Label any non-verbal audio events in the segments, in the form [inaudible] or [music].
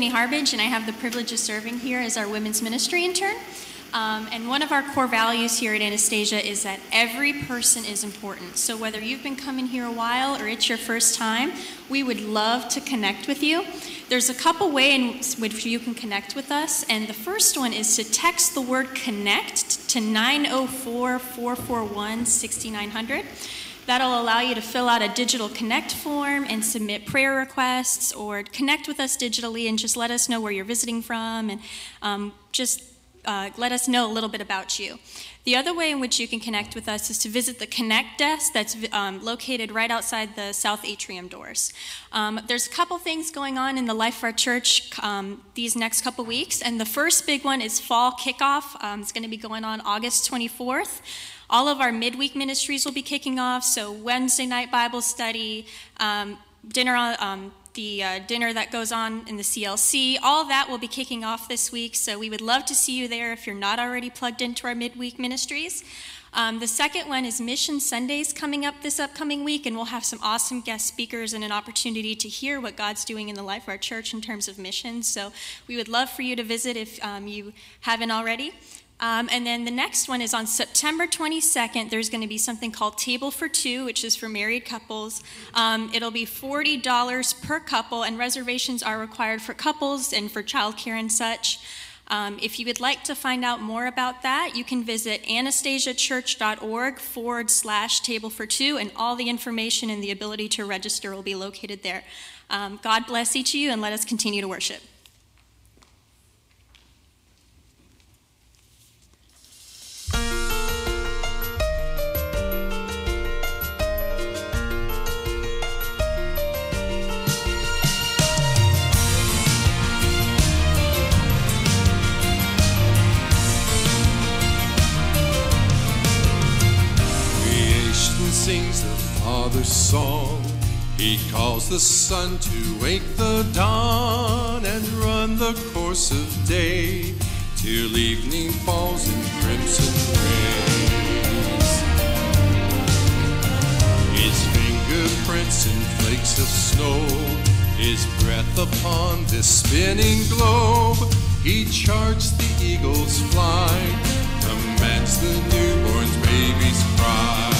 Tiffany Harbage, and I have the privilege of serving here as our women's ministry intern. Um, and one of our core values here at Anastasia is that every person is important. So whether you've been coming here a while or it's your first time, we would love to connect with you. There's a couple ways in which you can connect with us, and the first one is to text the word connect to 904 441 6900. That'll allow you to fill out a digital connect form and submit prayer requests or connect with us digitally and just let us know where you're visiting from and um, just uh, let us know a little bit about you. The other way in which you can connect with us is to visit the Connect desk that's um, located right outside the South Atrium doors. Um, there's a couple things going on in the life of our church um, these next couple weeks, and the first big one is fall kickoff. Um, it's going to be going on August 24th. All of our midweek ministries will be kicking off, so Wednesday night Bible study, um, dinner on um, the uh, dinner that goes on in the CLC. All that will be kicking off this week, so we would love to see you there if you're not already plugged into our midweek ministries. Um, the second one is Mission Sundays coming up this upcoming week, and we'll have some awesome guest speakers and an opportunity to hear what God's doing in the life of our church in terms of missions. So we would love for you to visit if um, you haven't already. Um, and then the next one is on September 22nd. There's going to be something called Table for Two, which is for married couples. Um, it'll be $40 per couple, and reservations are required for couples and for childcare and such. Um, if you would like to find out more about that, you can visit anastasiachurch.org forward slash table for two, and all the information and the ability to register will be located there. Um, God bless each of you, and let us continue to worship. Father's song. He calls the sun to wake the dawn and run the course of day till evening falls in crimson rays. His fingerprints in flakes of snow, his breath upon this spinning globe. He charts the eagle's flight, commands the newborn's baby's cry.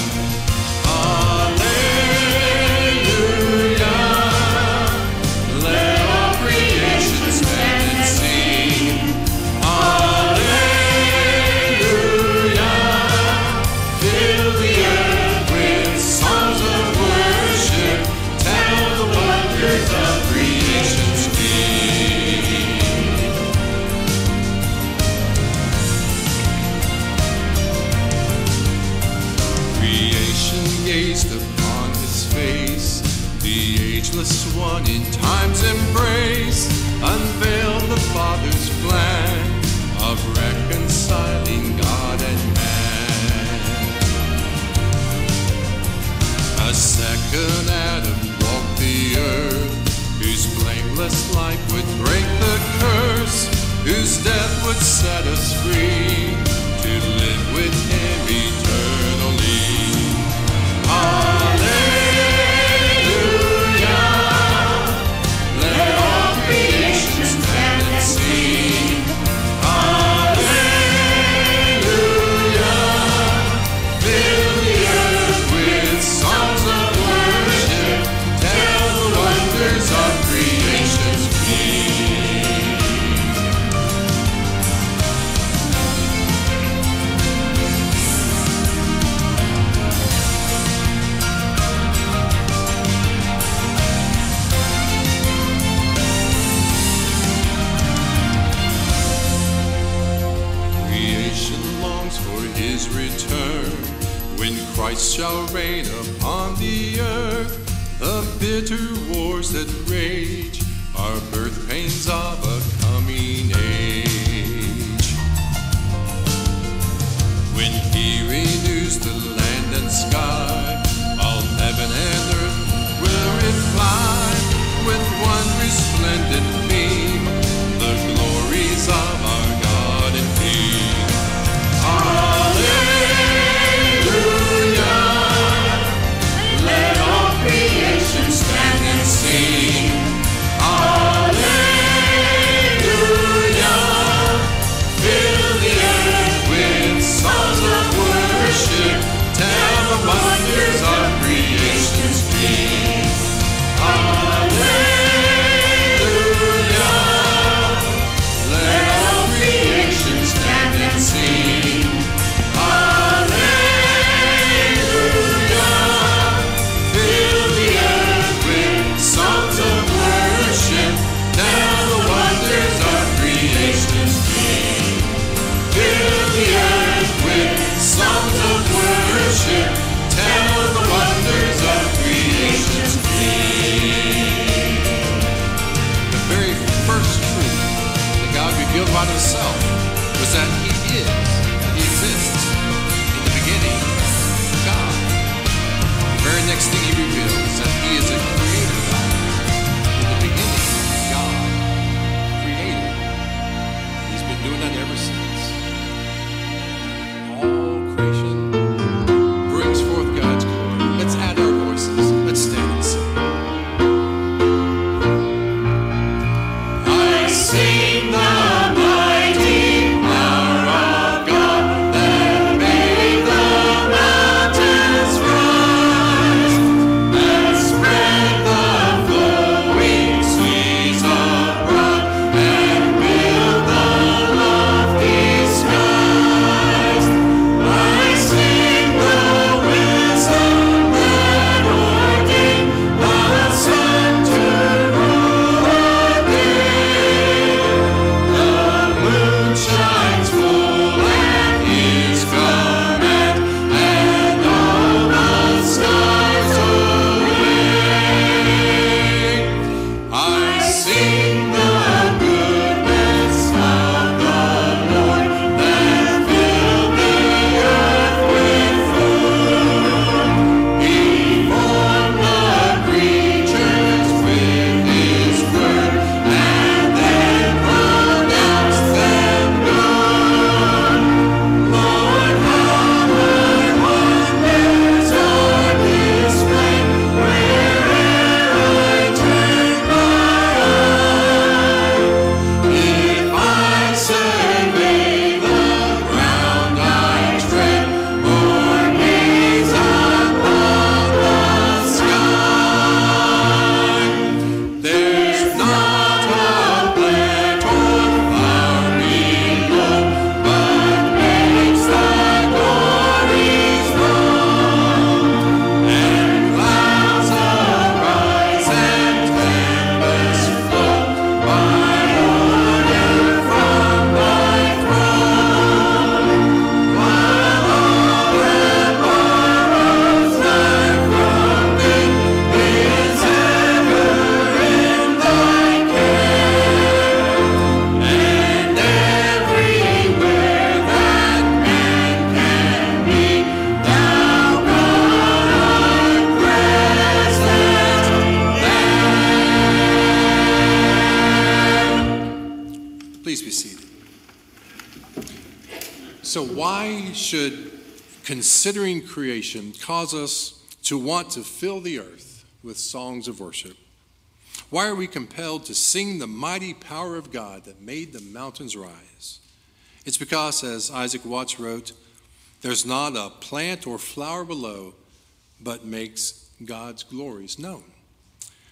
Us to want to fill the earth with songs of worship? Why are we compelled to sing the mighty power of God that made the mountains rise? It's because, as Isaac Watts wrote, there's not a plant or flower below, but makes God's glories known.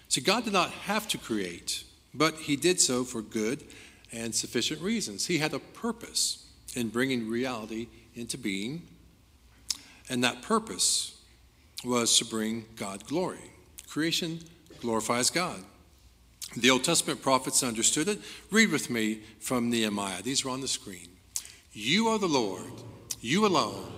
See, God did not have to create, but He did so for good and sufficient reasons. He had a purpose in bringing reality into being, and that purpose was to bring God glory. Creation glorifies God. The Old Testament prophets understood it. Read with me from Nehemiah. These are on the screen. You are the Lord, you alone.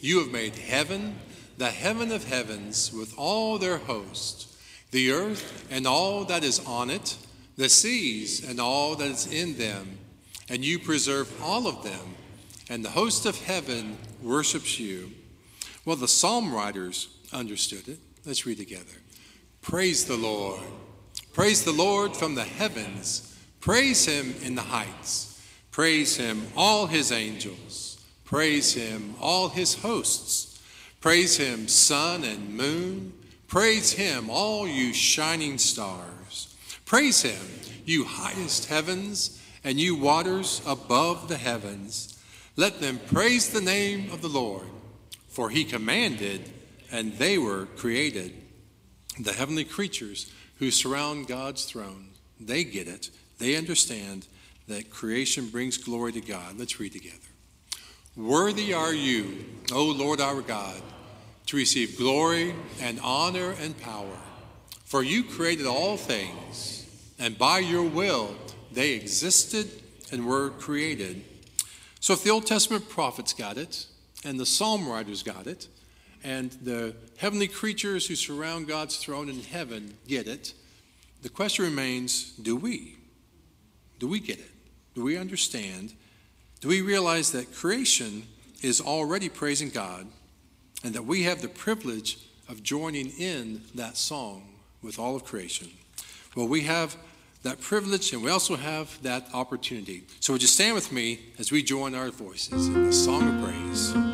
You have made heaven, the heaven of heavens, with all their host, the earth and all that is on it, the seas and all that is in them, and you preserve all of them, and the host of heaven worships you. Well, the psalm writers understood it. Let's read together. Praise the Lord. Praise the Lord from the heavens. Praise him in the heights. Praise him, all his angels. Praise him, all his hosts. Praise him, sun and moon. Praise him, all you shining stars. Praise him, you highest heavens and you waters above the heavens. Let them praise the name of the Lord, for he commanded and they were created. The heavenly creatures who surround God's throne, they get it. They understand that creation brings glory to God. Let's read together. Worthy are you, O Lord our God, to receive glory and honor and power. For you created all things, and by your will they existed and were created. So if the Old Testament prophets got it, and the psalm writers got it, and the heavenly creatures who surround God's throne in heaven get it, the question remains do we? Do we get it? Do we understand Do we realize that creation is already praising God and that we have the privilege of joining in that song with all of creation? Well, we have that privilege and we also have that opportunity. So, would you stand with me as we join our voices in the song of praise?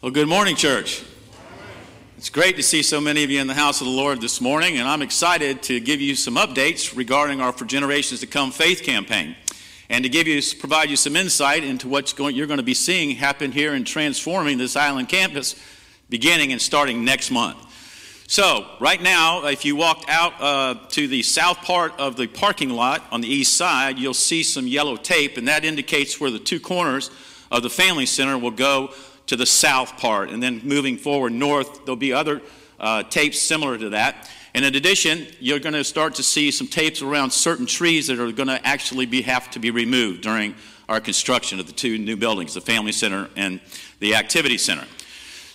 Well, good morning, church. It's great to see so many of you in the house of the Lord this morning, and I'm excited to give you some updates regarding our For Generations to Come faith campaign and to give you, provide you some insight into going, you're going to be seeing happen here in transforming this island campus beginning and starting next month. So, right now, if you walked out uh, to the south part of the parking lot on the east side, you'll see some yellow tape, and that indicates where the two corners of the Family Center will go to the south part. And then moving forward north, there'll be other uh, tapes similar to that. And in addition, you're going to start to see some tapes around certain trees that are going to actually be, have to be removed during our construction of the two new buildings, the Family Center and the Activity Center.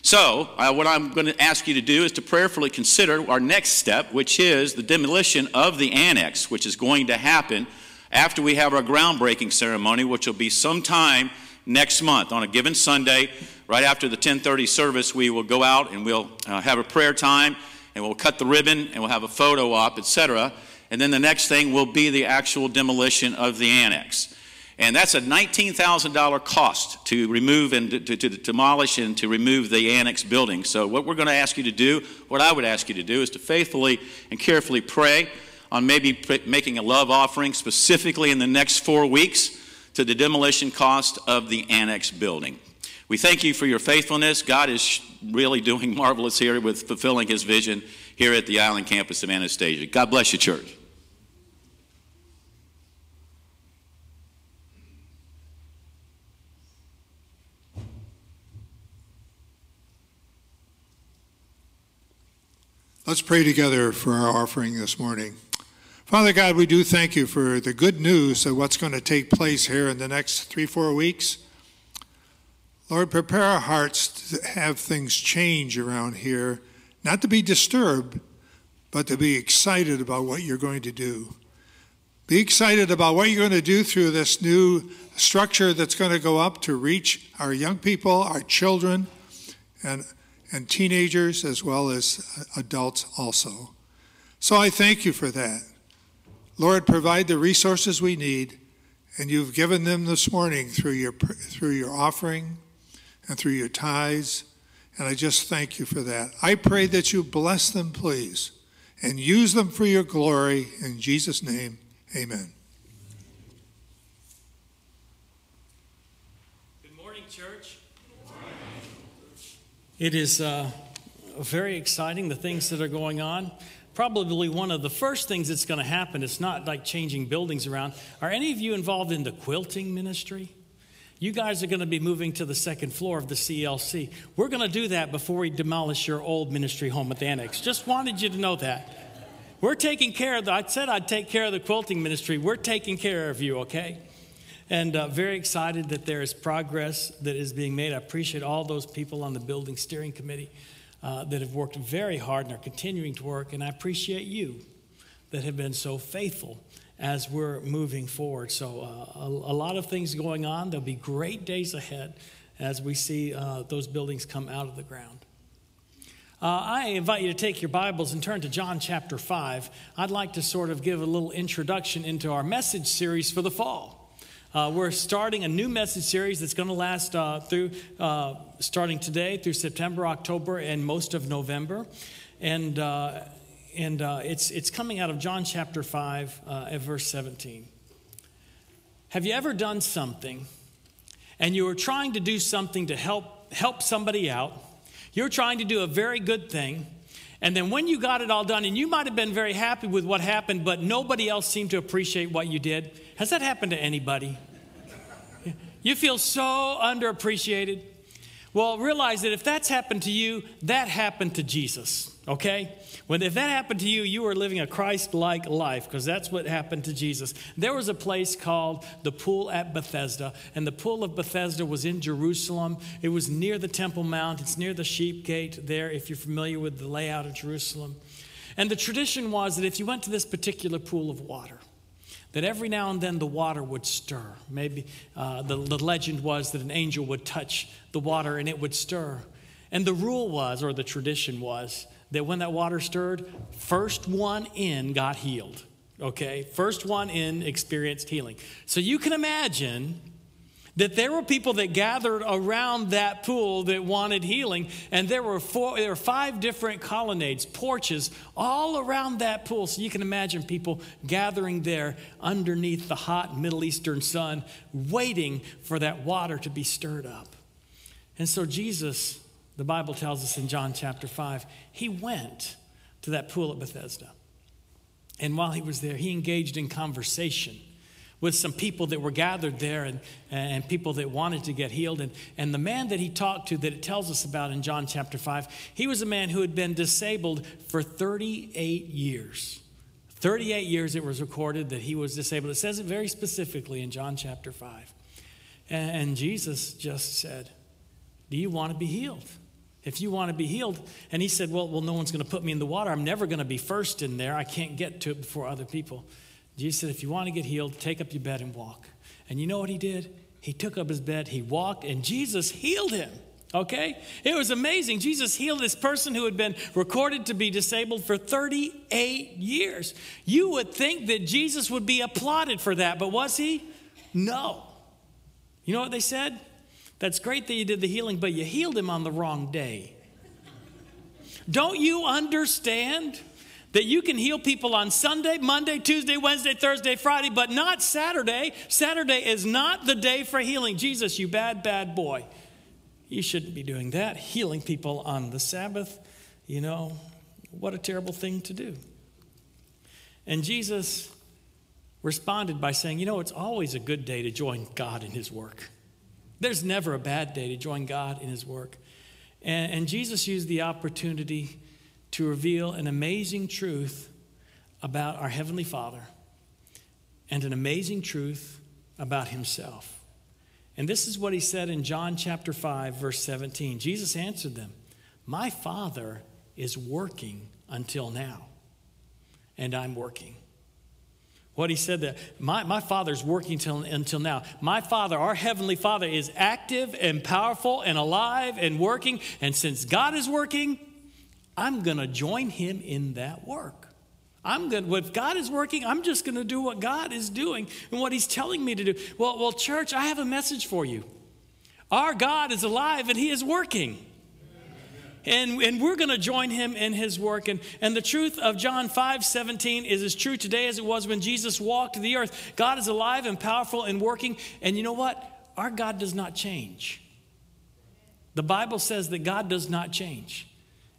So, uh, what I'm going to ask you to do is to prayerfully consider our next step, which is the demolition of the annex, which is going to happen after we have our groundbreaking ceremony, which will be sometime next month on a given Sunday, right after the 10:30 service. We will go out and we'll uh, have a prayer time, and we'll cut the ribbon, and we'll have a photo op, etc. And then the next thing will be the actual demolition of the annex. And that's a $19,000 cost to remove and to, to, to, demolish and to remove the annex building. So, what we're going to ask you to do, what I would ask you to do, is to faithfully and carefully pray on maybe making a love offering specifically in the next four weeks to the demolition cost of the annex building. We thank you for your faithfulness. God is really doing [laughs] marvelous here with fulfilling his vision here at the island campus of Anastasia. God bless you, church. Let's pray together for our offering this morning. Father God, we do thank you for the good news of what's going to take place here in the next three, four weeks. Lord, prepare our hearts to have things change around here, not to be disturbed, but to be excited about what you're going to do. Be excited about what you're going to do through this new structure that's going to go up to reach our young people, our children, and and teenagers as well as adults also. So I thank you for that. Lord, provide the resources we need, and you've given them this morning through your, through your offering and through your tithes, and I just thank you for that. I pray that you bless them, please, and use them for your glory. In Jesus' name, amen. Good morning, church. Good morning. It is uh, very exciting, the things that are going on. Probably one of the first things that's going to happen, it's not like changing buildings around. Are any of you involved in the quilting ministry? You guys are going to be moving to the second floor of the CLC. We're going to do that before we demolish your old ministry home at the annex. Just wanted you to know that. We're taking care of the, I said I'd take care of the quilting ministry. We're taking care of you, okay? and uh, very excited that there is progress that is being made. I appreciate all those people on the building steering committee uh, that have worked very hard and are continuing to work, and I appreciate you that have been so faithful as we're moving forward. So, uh, a, a, lot of things going on. There'll be great days ahead as we see uh, those buildings come out of the ground. Uh, I invite you to take your Bibles and turn to John chapter 5. I'd like to sort of give a little introduction into our message series for the fall. Uh, we're starting a new message series that's going to last uh, through uh, starting today through September, October, and most of November. And, uh, and uh, it's, it's coming out of John chapter 5 uh, at verse 17. Have you ever done something and you were trying to do something to help, help somebody out? You're trying to do a very good thing. And then when you got it all done, and you might have been very happy with what happened, but nobody else seemed to appreciate what you did. Has that happened to anybody? [laughs] You feel so underappreciated? Well, realize that if that's happened to you, that happened to Jesus, okay? When if that happened to you, you were living a Christ-like life because that's what happened to Jesus. There was a place called the pool at Bethesda, and the pool of Bethesda was in Jerusalem. It was near the Temple Mount. It's near the Sheep Gate there, if you're familiar with the layout of Jerusalem. And the tradition was that if you went to this particular pool of water, that every now and then the water would stir. Maybe uh, the, the legend was that an angel would touch the water and it would stir. And the rule was, or the tradition was, that when that water stirred, first one in got healed. Okay? First one in experienced healing. So you can imagine that there were people that gathered around that pool that wanted healing and there were four there were five different colonnades porches all around that pool so you can imagine people gathering there underneath the hot middle eastern sun waiting for that water to be stirred up and so jesus the Bible tells us in John chapter 5, he went to that pool at Bethesda. And while he was there, he engaged in conversation with some people that were gathered there and, and people that wanted to get healed. And, and the man that he talked to, that it tells us about in John chapter 5, he was a man who had been disabled for 38 years. 38 years it was recorded that he was disabled. It says it very specifically in John chapter 5. And, and Jesus just said, Do you want to be healed? If you want to be healed, and he said, Well, well, no one's going to put me in the water. I'm never going to be first in there. I can't get to it before other people. Jesus said, If you want to get healed, take up your bed and walk. And you know what he did? He took up his bed, he walked, and Jesus healed him. Okay? It was amazing. Jesus healed this person who had been recorded to be disabled for 38 years. You would think that Jesus would be applauded for that, but was he? No. You know what they said? That's great that you did the healing, but you healed him on the wrong day. Don't you understand? that you can heal people on Sunday, Monday, Tuesday, Wednesday, Thursday, Friday, but not Saturday. Saturday is not the day for healing. Jesus, you bad, bad boy. You shouldn't be doing that, healing people on the Sabbath. You know, what a terrible thing to do. And Jesus responded by saying, You know, it's always a good day to join God in His work. There's never a bad day to join God in His work. And, and Jesus used the opportunity to reveal an amazing truth about our Heavenly Father and an amazing truth about Himself. And this is what He said in John chapter 5, verse 17. Jesus answered them, My Father is working until now, and I'm working. What he said that my, my father's working till, until now. My father, our heavenly father, is active and powerful and alive and working. And since God is working, I'm going to join him in that work. I'm going to, if God is working, I'm just going to do what God is doing and what he's telling me to do. Well, well, church, I have a message for you. Our God is alive and he is working. And, and we're going to join him in his work. And, and the truth of John 5 17 is as true today as it was when Jesus walked the earth. God is alive and powerful and working. And you know what? Our God does not change. The Bible says that God does not change.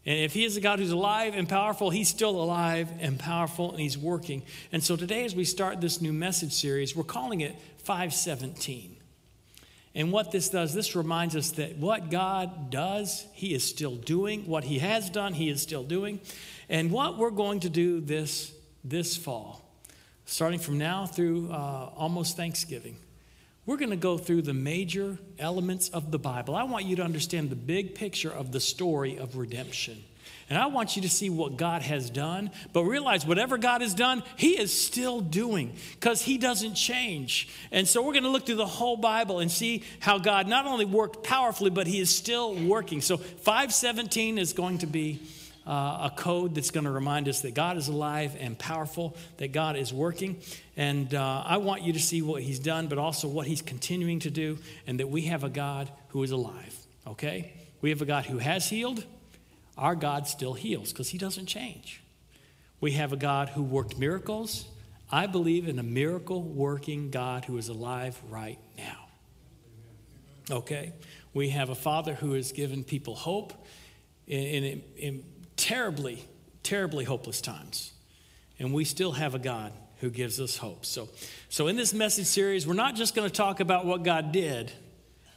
And if He is a God who's alive and powerful, He's still alive and powerful and He's working. And so today, as we start this new message series, we're calling it 517. And what this does, this reminds us that what God does, He is still doing. What He has done, He is still doing. And what we're going to do this, this fall, starting from now through uh, almost Thanksgiving, we're going to go through the major elements of the Bible. I want you to understand the big picture of the story of redemption. And I want you to see what God has done, but realize whatever God has done, He is still doing because He doesn't change. And so we're going to look through the whole Bible and see how God not only worked powerfully, but He is still working. So 517 is going to be uh, a code that's going to remind us that God is alive and powerful, that God is working. And uh, I want you to see what He's done, but also what He's continuing to do, and that we have a God who is alive, okay? We have a God who has healed. Our God still heals because He doesn't change. We have a God who worked miracles. I believe in a miracle working God who is alive right now. Okay? We have a Father who has given people hope in, in, in terribly, terribly hopeless times. And we still have a God who gives us hope. So, so in this message series, we're not just going to talk about what God did,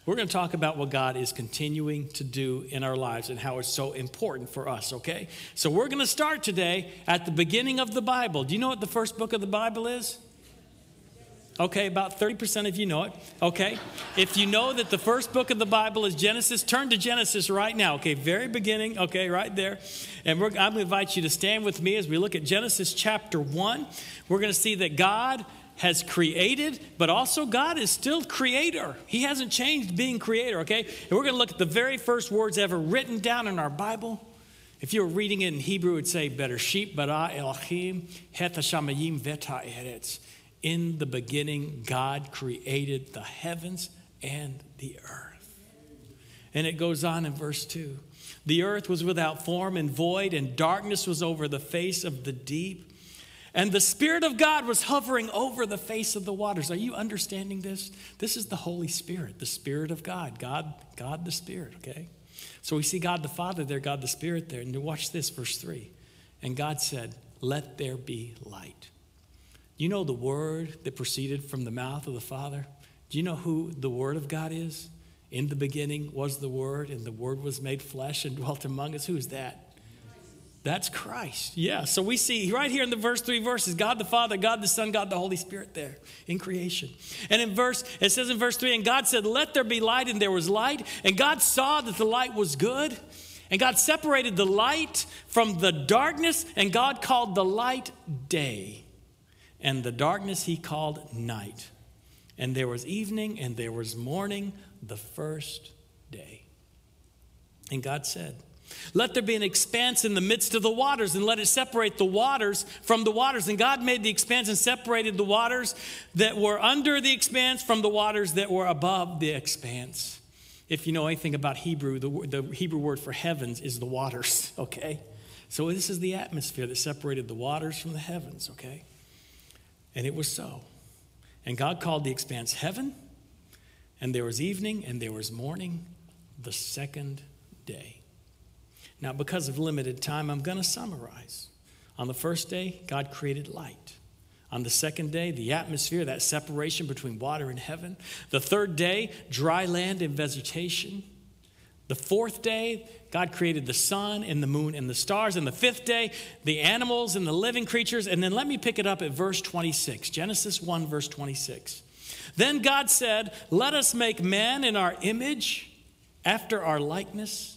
we're going to talk about what God is continuing to do in our lives and how it's so important for us, okay? So we're going to start today at the beginning of the Bible. Do you know what the first book of the Bible is? Okay, about 30% of you know it. Okay. If you know that the first book of the Bible is Genesis, turn to Genesis right now. Okay, very beginning. Okay, right there. And I'm going to invite you to stand with me as we look at Genesis chapter 1. We're going to see that God has created, but also God is still creator. He hasn't changed being creator, okay? And we're going to look at the very first words ever written down in our Bible. If you were reading it in Hebrew, it would say, Bereshit, bara Elohim, het hashamayim veta eretz. In the beginning, God created the heavens and the earth. And it goes on in verse 2 The earth was without form and void, and darkness was over the face of the deep. And the Spirit of God was hovering over the face of the waters. Are you understanding this? This is the Holy Spirit, the Spirit of God. God, God the Spirit, okay? So we see God the Father there, God the Spirit there. And watch this, verse 3. And God said, Let there be light. You know the word that proceeded from the mouth of the Father? Do you know who the Word of God is? In the beginning was the Word, and the Word was made flesh and dwelt among us. Who is that? That's Christ. Yeah. So we see right here in the verse three verses God the Father, God the Son, God the Holy Spirit there in creation. And in verse, it says in verse three, and God said, Let there be light, and there was light. And God saw that the light was good. And God separated the light from the darkness, and God called the light day. And the darkness he called night. And there was evening and there was morning the first day. And God said, let there be an expanse in the midst of the waters, and let it separate the waters from the waters. And God made the expanse and separated the waters that were under the expanse from the waters that were above the expanse. If you know anything about Hebrew, the, the Hebrew word for heavens is the waters, [laughs] okay? So this is the atmosphere that separated the waters from the heavens, okay? And it was so. And God called the expanse heaven, and there was evening and there was morning the second day. Now, because of limited time, I'm going to summarize. On the first day, God created light. On the second day, the atmosphere, that separation between water and heaven. The third day, dry land and vegetation. The fourth day, God created the sun and the moon and the stars. And the fifth day, the animals and the living creatures. And then let me pick it up at verse 26, Genesis 1, verse 26. Then God said, Let us make man in our image, after our likeness,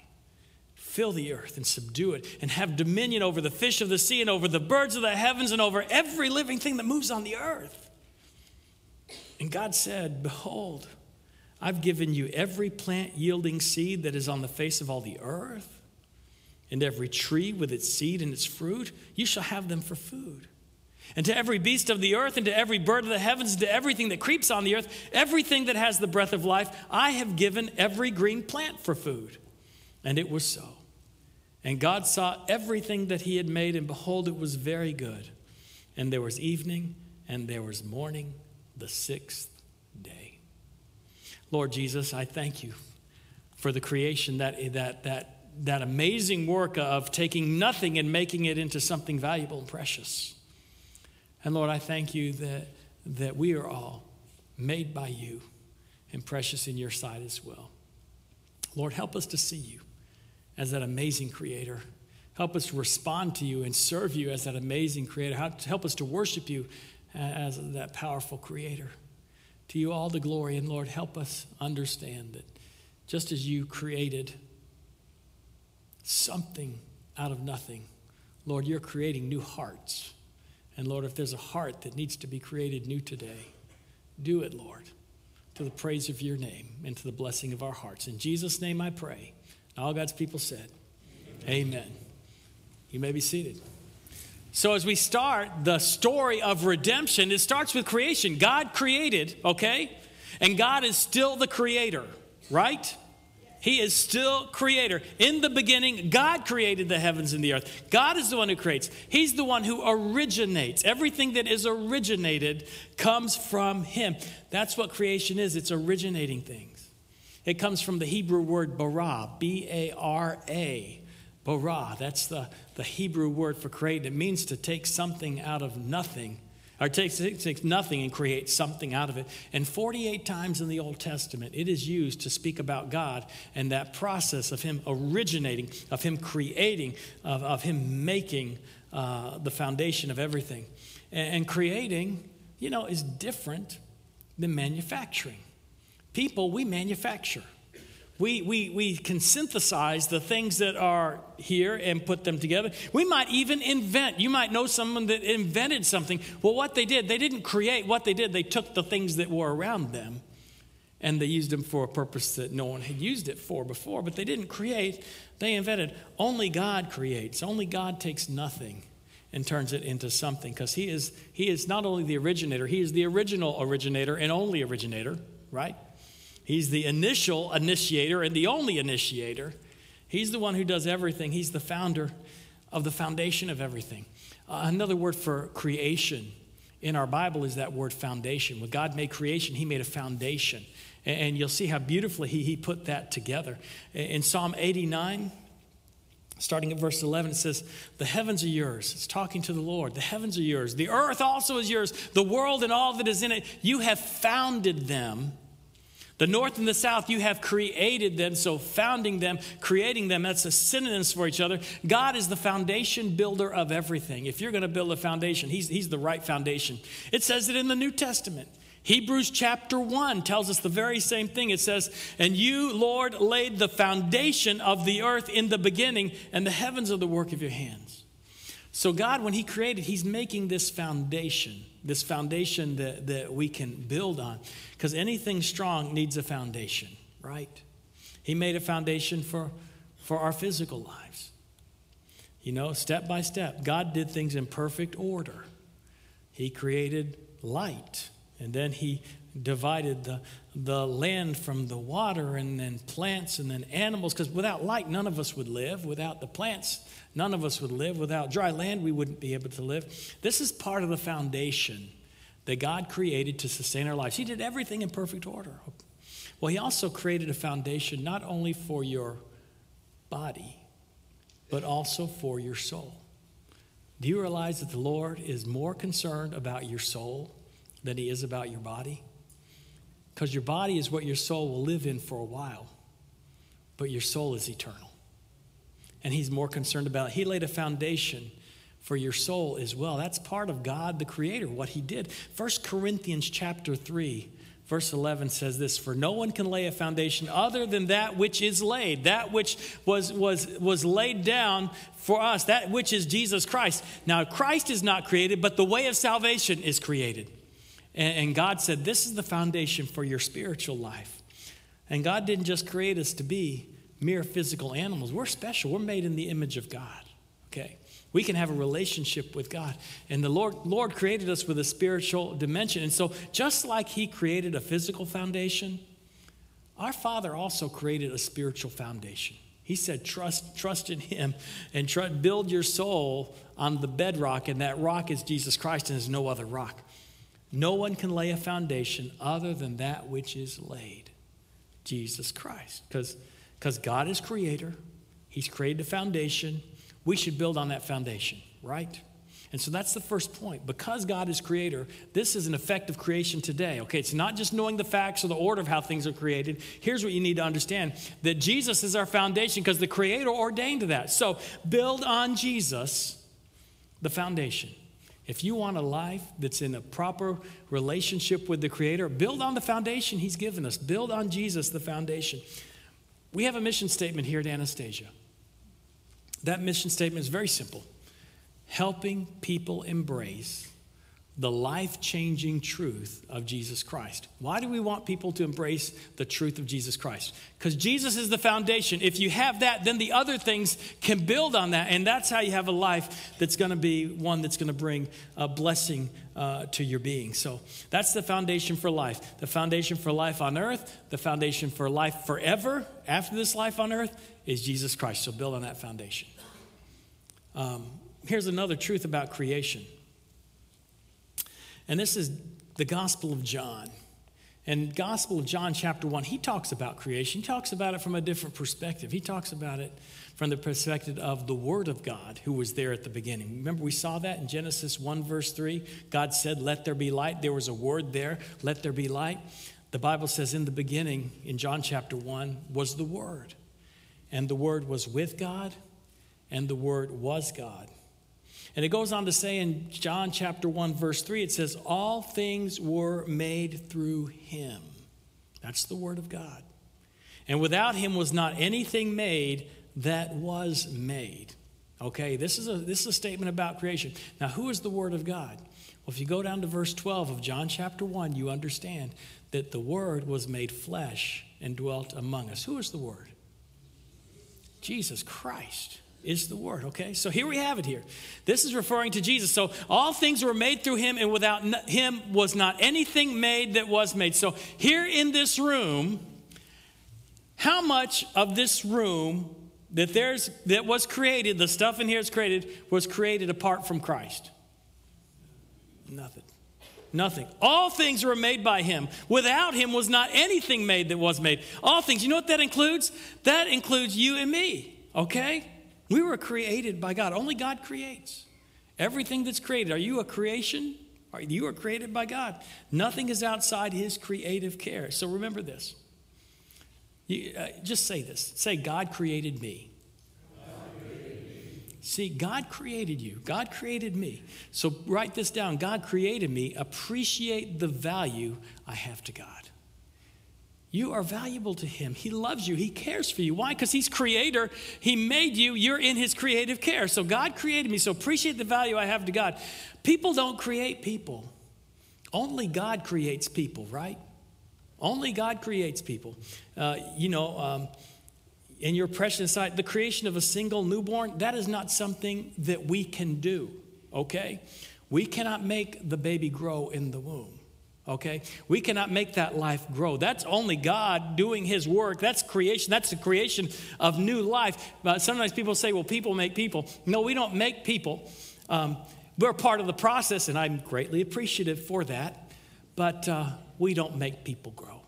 Fill the earth and subdue it, and have dominion over the fish of the sea, and over the birds of the heavens, and over every living thing that moves on the earth. And God said, Behold, I've given you every plant yielding seed that is on the face of all the earth and every tree with its seed and its fruit, you shall have them for food. And to every beast of the earth, and to every bird of the heavens, and to everything that creeps on the earth, everything that has the breath of life, I have given every green plant for food. And it was so. And God saw everything that he had made, and behold, it was very good. And there was evening, and there was morning, the sixth day. Lord Jesus, I thank you for the creation that, that, that that amazing work of taking nothing and making it into something valuable and precious. And Lord, I thank you that, that we are all made by you and precious in your sight as well. Lord, help us to see you as that amazing creator. Help us respond to you and serve you as that amazing creator. Help us to worship you as that powerful creator. To you all the glory, and Lord, help us understand that just as you created something out of nothing. Lord, you're creating new hearts. And Lord, if there's a heart that needs to be created new today, do it, Lord, to the praise of your name and to the blessing of our hearts. In Jesus' name I pray. All God's people said, Amen. Amen. You may be seated. So, as we start the story of redemption, it starts with creation. God created, okay? And God is still the creator, right? He is still creator. In the beginning, God created the heavens and the earth. God is the one who creates. He's the one who originates. Everything that is originated comes from Him. That's what creation is it's originating things. It comes from the Hebrew word bara, B A R A. Bara, that's the, the Hebrew word for create. It means to take something out of nothing or takes, takes nothing and creates something out of it. And 48 times in the Old Testament, it is used to speak about God and that process of Him originating, of Him creating, of, of Him making uh, the foundation of everything. And, and creating, you know, is different than manufacturing. People, we manufacture we, we, we can synthesize the things that are here and put them together. We might even invent. You might know someone that invented something. Well, what they did, they didn't create what they did, they took the things that were around them and they used them for a purpose that no one had used it for before, but they didn't create, they invented. Only God creates, only God takes nothing and turns it into something because he is, he is not only the originator, he is the original originator and only originator, right? He's the initial initiator and the only initiator. He's the one who does everything. He's the founder of the foundation of everything. Uh, another word for creation in our Bible is that word foundation. When God made creation, He made a foundation. And you'll see how beautifully He, he put that together. In Psalm 89, starting at verse 11, it says, The heavens are yours. It's talking to the Lord. The heavens are yours. The earth also is yours. The world and all that is in it. You have founded them. The north and the south, you have created them. So, founding them, creating them, that's a synonyms for each other. God is the foundation builder of everything. If you're going to build a foundation, he's, he's the right foundation. It says it in the New Testament. Hebrews chapter 1 tells us the very same thing. It says, And you, Lord, laid the foundation of the earth in the beginning, and the heavens are the work of your hands. So, God, when He created, He's making this foundation this foundation that, that we can build on. Because anything strong needs a foundation, right? He made a foundation for, for our physical lives. You know, step by step, God did things in perfect order. He created light, and then He divided the, the land from the water, and then plants, and then animals. Because without light, none of us would live. Without the plants, None of us would live. Without dry land, we wouldn't be able to live. This is part of the foundation that God created to sustain our lives. He did everything in perfect order. Well, He also created a foundation not only for your body, but also for your soul. Do you realize that the Lord is more concerned about your soul than He is about your body? Because your body is what your soul will live in for a while, but your soul is eternal and he's more concerned about it. He laid a foundation for your soul as well. That's part of God the creator what he did. 1 Corinthians chapter 3 verse 11 says this for no one can lay a foundation other than that which is laid that which was was was laid down for us that which is jesus christ now christ is not created but the way of salvation is created and, god said this is the foundation for your spiritual life and god didn't just create us to be mere physical animals. We're special. We're made in the image of God. Okay? We can have a relationship with God. And the Lord, Lord created us with a spiritual dimension. And so, just like He created a physical foundation, our Father also created a spiritual foundation. He said, trust, trust in Him and try, build your soul on the bedrock, and that rock is Jesus Christ, and there's no other rock. No one can lay a foundation other than that which is laid Jesus Christ. Because God is creator, He's created a foundation. We should build on that foundation, right? And so that's the first point. Because God is creator, this is an effective creation today. Okay, it's not just knowing the facts or the order of how things are created. Here's what you need to understand that Jesus is our foundation because the creator ordained that. So build on Jesus, the foundation. If you want a life that's in a proper relationship with the creator, build on the foundation he's given us. Build on Jesus, the foundation. We have a mission statement here at Anastasia. That mission statement is very simple helping people embrace the life changing truth of Jesus Christ. Why do we want people to embrace the truth of Jesus Christ? Because Jesus is the foundation. If you have that, then the other things can build on that. And that's how you have a life that's going to be one that's going to bring a blessing uh, to your being. So that's the foundation for life. The foundation for life on earth, the foundation for life forever after this life on earth is Jesus Christ. So build on that foundation. Um, here's another truth about creation. And this is the Gospel of John. And Gospel of John, chapter 1, he talks about creation. He talks about it from a different perspective. He talks about it from the perspective of the Word of God who was there at the beginning. Remember, we saw that in Genesis 1, verse 3. God said, Let there be light. There was a word there, let there be light. The Bible says, In the beginning, in John chapter 1, was the Word. And the Word was with God, and the Word was God. And it goes on to say in John chapter 1, verse 3, it says, All things were made through him. That's the word of God. And without him was not anything made that was made. Okay, this is a, this is a statement about creation. Now, who is the word of God? Well, if you go down to verse 12 of John chapter 1, you understand that the word was made flesh and dwelt among us. Who is the word? Jesus Christ is the word, okay? So here we have it here. This is referring to Jesus. So all things were made through him, and without him was not anything made that was made. So here in this room, How much of this room that there's that was created, the stuff in here is created, was created apart from Christ? Nothing. Nothing. All things were made by him. Without him was not anything made that was made. All things. You know what that includes? That includes you and me, okay? We were created by God. Only God creates. Everything that's created. Are you a creation? You are created by God. Nothing is outside his creative care. So remember this. You, uh, just say this. Say, God created me. See, God created you. God created me. So write this down. God created me. Appreciate the value I have to God. You are valuable to Him. He loves you. He cares for you. Why? Because He's creator. He made you. You're in His creative care. So God created me. So appreciate the value I have to God. People don't create people, only God creates people, right? Only God creates people. Uh, you know, um, in your precious sight, the creation of a single newborn, that is not something that we can do, okay? We cannot make the baby grow in the womb, okay? We cannot make that life grow. That's only God doing His work. That's creation. That's the creation of new life. But sometimes people say, well, people make people. No, we don't make people. Um, we're part of the process, and I'm greatly appreciative for that. But uh, we don't make people grow.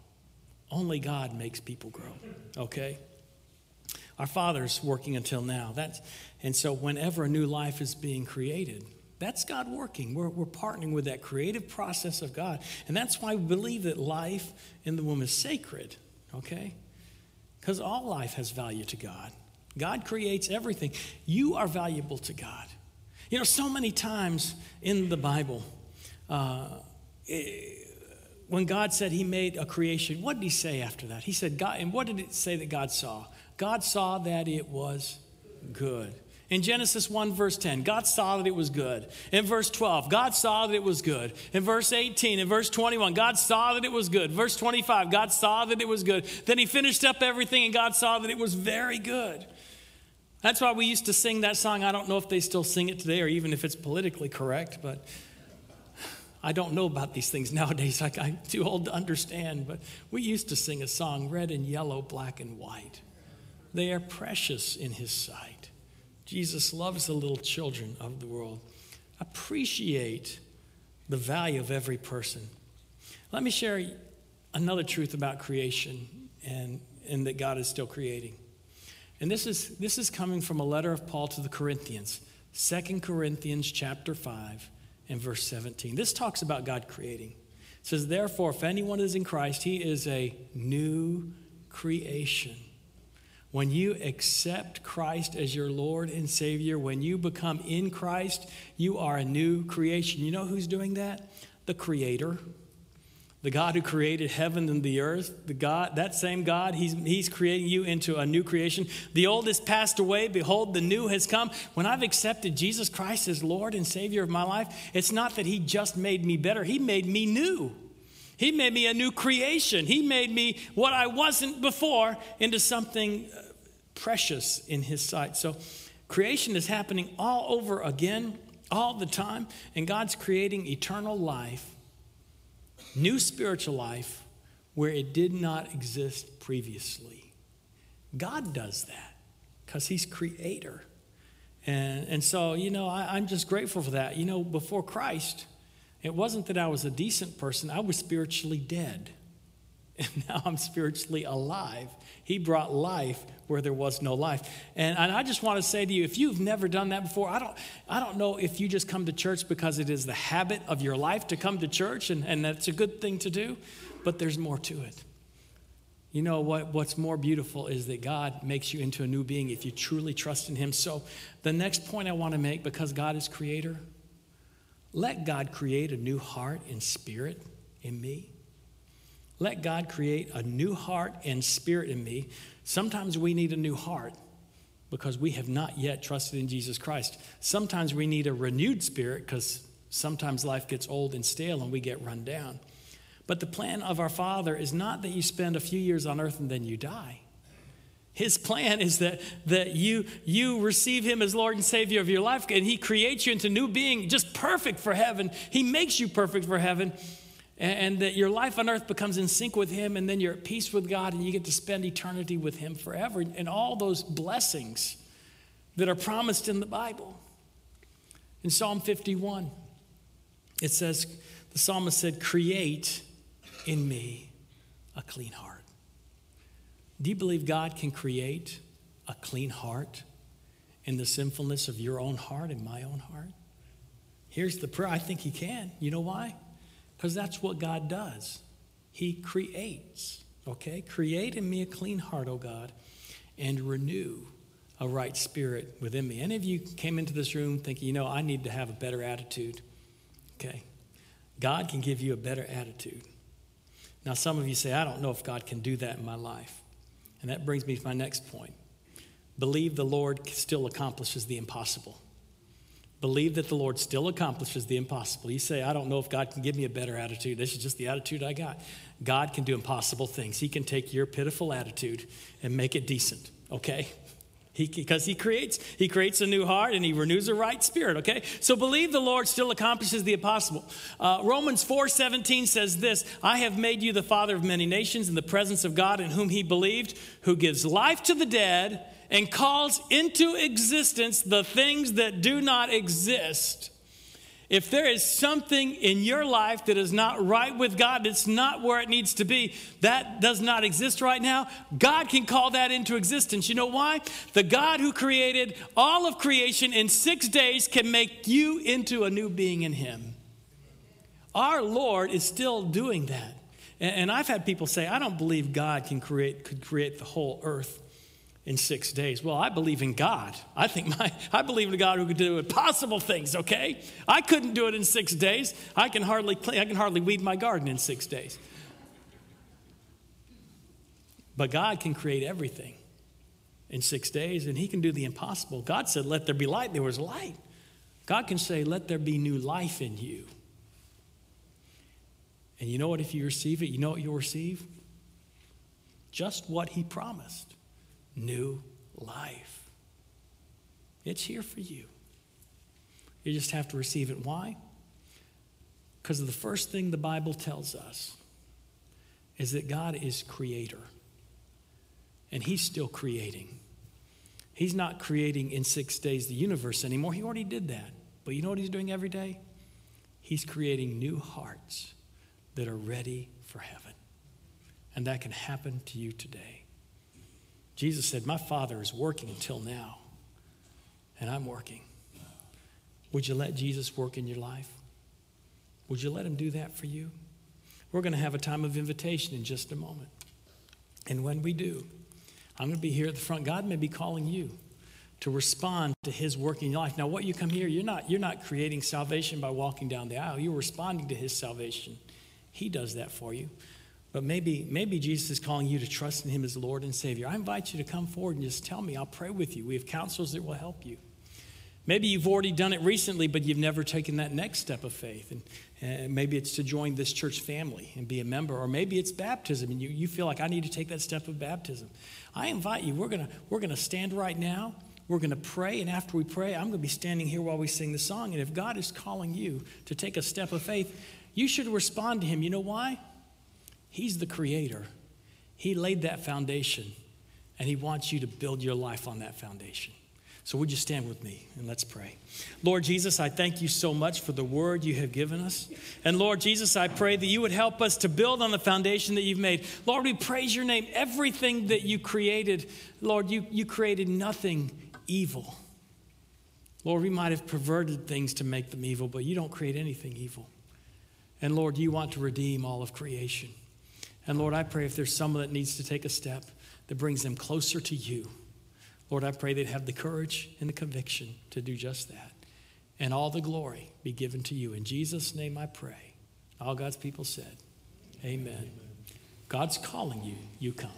Only God makes people grow, okay? Our Father's working until now. That's, and so, whenever a new life is being created, that's God working. We're, we're partnering with that creative process of God. And that's why we believe that life in the womb is sacred, okay? Because all life has value to God. God creates everything. You are valuable to God. You know, so many times in the Bible, uh, it, when God said He made a creation, what did He say after that? He said, God, and what did it say that God saw? God saw that it was good. In Genesis 1, verse 10, God saw that it was good. In verse 12, God saw that it was good. In verse 18, in verse 21, God saw that it was good. Verse 25, God saw that it was good. Then He finished up everything and God saw that it was very good. That's why we used to sing that song. I don't know if they still sing it today or even if it's politically correct, but I don't know about these things nowadays. I, I'm too old to understand, but we used to sing a song red and yellow, black and white. They are precious in his sight. Jesus loves the little children of the world. Appreciate the value of every person. Let me share another truth about creation and, and that God is still creating. And this is, this is coming from a letter of Paul to the Corinthians, 2 Corinthians chapter 5 and verse 17. This talks about God creating. It says, Therefore, if anyone is in Christ, he is a new creation. When you accept Christ as your Lord and Savior, when you become in Christ, you are a new creation. You know who's doing that? The Creator. The God who created heaven and the earth, the God, that same God, he's, he's creating you into a new creation. The old has passed away. Behold, the new has come. When I've accepted Jesus Christ as Lord and Savior of my life, it's not that He just made me better, He made me new. He made me a new creation. He made me what I wasn't before into something precious in His sight. So creation is happening all over again, all the time, and God's creating eternal life, new spiritual life, where it did not exist previously. God does that because He's creator. And, and so, you know, I, I'm just grateful for that. You know, before Christ, it wasn't that I was a decent person, I was spiritually dead. [laughs] And now I'm spiritually alive. He brought life where there was no life. And, and I just want to say to you, if you've never done that before, I don't, I don't know if you just come to church because it is the habit of your life to come to church, and, and that's a good thing to do, but there's more to it. You know what, what's more beautiful is that God makes you into a new being if you truly trust in Him. So, the next point I want to make, because God is creator, let God create a new heart and spirit in me. Let God create a new heart and spirit in me. Sometimes we need a new heart because we have not yet trusted in Jesus Christ. Sometimes we need a renewed spirit because sometimes life gets old and stale and we get run down. But the plan of our Father is not that you spend a few years on earth and then you die. His plan is that, that you, you receive Him as Lord and Savior of your life, and He creates you into new being, just perfect for heaven. He makes you perfect for heaven. And, and that your life on earth becomes in sync with Him, and then you're at peace with God, and you get to spend eternity with Him forever, and all those blessings that are promised in the Bible. In Psalm 51, it says, the psalmist said, Create in me a clean heart. Do you believe God can create a clean heart in the sinfulness of your own heart and my own heart? Here's the prayer I think He can. You know why? Because that's what God does. He creates, okay? Create in me a clean heart, O God, and renew a right spirit within me. Any of you came into this room thinking, you know, I need to have a better attitude? Okay. God can give you a better attitude. Now, some of you say, I don't know if God can do that in my life. And that brings me to my next point. Believe the Lord still accomplishes the impossible. Believe that the Lord still accomplishes the impossible. You say, I don't know if God can give me a better attitude. This is just the attitude I got. God can do impossible things. He can take your pitiful attitude and make it decent, okay? He, because he creates he creates a new heart and he renews a right spirit okay so believe the lord still accomplishes the impossible uh, romans 4 17 says this i have made you the father of many nations in the presence of god in whom he believed who gives life to the dead and calls into existence the things that do not exist if there is something in your life that is not right with God, it's not where it needs to be, that does not exist right now, God can call that into existence. You know why? The God who created all of creation in six days can make you into a new being in Him. Our Lord is still doing that. And I've had people say, I don't believe God can create, could create the whole earth in six days. Well, I believe in God. I think my I believe in God who can do impossible things, okay? I couldn't do it in six days. I can hardly I can hardly weed my garden in six days. But God can create everything in six days, and He can do the impossible. God said, Let there be light, there was light. God can say, Let there be new life in you. And you know what? If you receive it, you know what you'll receive? Just what He promised new life. It's here for you. You just have to receive it. Why? Because the first thing the Bible tells us is that God is creator. And He's still creating. He's not creating in six days the universe anymore. He already did that. But you know what He's doing every day? He's creating new hearts that are ready for heaven. And that can happen to you today. Jesus said, My Father is working until now, and I'm working. Would you let Jesus work in your life? Would you let him do that for you? We're going to have a time of invitation in just a moment. And when we do, I'm going to be here at the front. God may be calling you to respond to his work in your life. Now, what you come here, you're not, you're not creating salvation by walking down the aisle. You're responding to his salvation. He does that for you. But maybe, maybe Jesus is calling you to trust in him as Lord and Savior. I invite you to come forward and just tell me. I'll pray with you. We have counselors that will help you. Maybe you've already done it recently, but you've never taken that next step of faith. And, and maybe it's to join this church family and be a member, or maybe it's baptism and you, you feel like I need to take that step of baptism. I invite you, we're going we're going to stand right now. We're going to pray, and after we pray, I'm going to be standing here while we sing the song. And if God is calling you to take a step of faith, you should respond to Him. You know why? He's the creator. He laid that foundation, and He wants you to build your life on that foundation. So, would you stand with me and let's pray? Lord Jesus, I thank you so much for the word you have given us. And Lord Jesus, I pray that you would help us to build on the foundation that you've made. Lord, we praise your name. Everything that you created, Lord, you, you created nothing evil. Lord, we might have perverted things to make them evil, but you don't create anything evil. And Lord, you want to redeem all of creation. And Lord, I pray if there's someone that needs to take a step that brings them closer to you, Lord, I pray they'd have the courage and the conviction to do just that. And all the glory be given to you. In Jesus' name I pray. All God's people said, Amen. God's calling you, you come.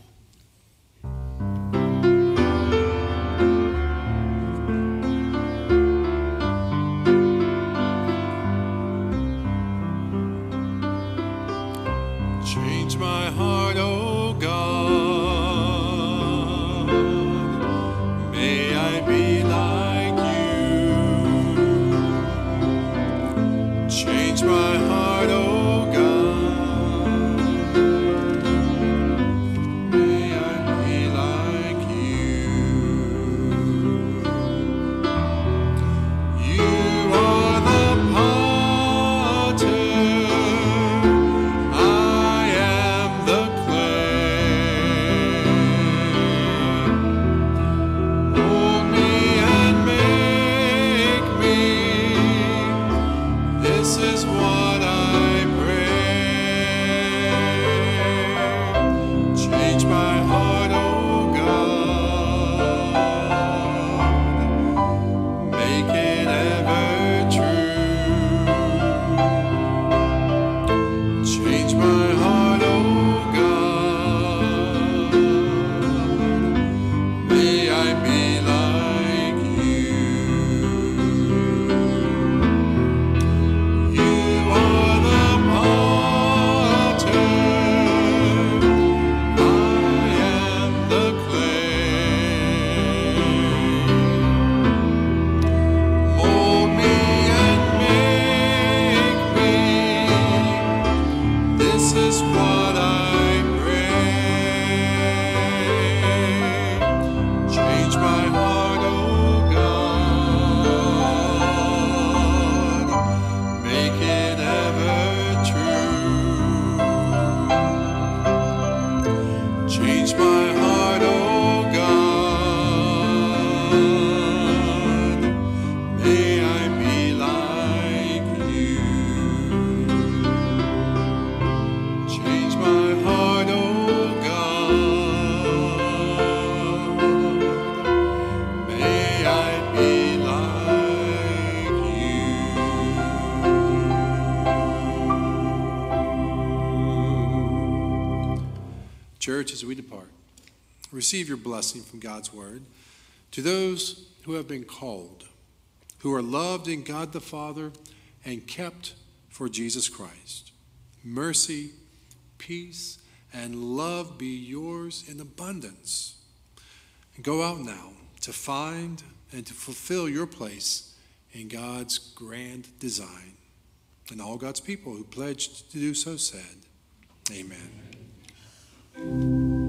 Church, as we depart, receive your blessing from God's word. To those who have been called, who are loved in God the Father and kept for Jesus Christ, mercy, peace, and love be yours in abundance. Go out now to find and to fulfill your place in God's grand design. And all God's people who pledged to do so said, Amen. Música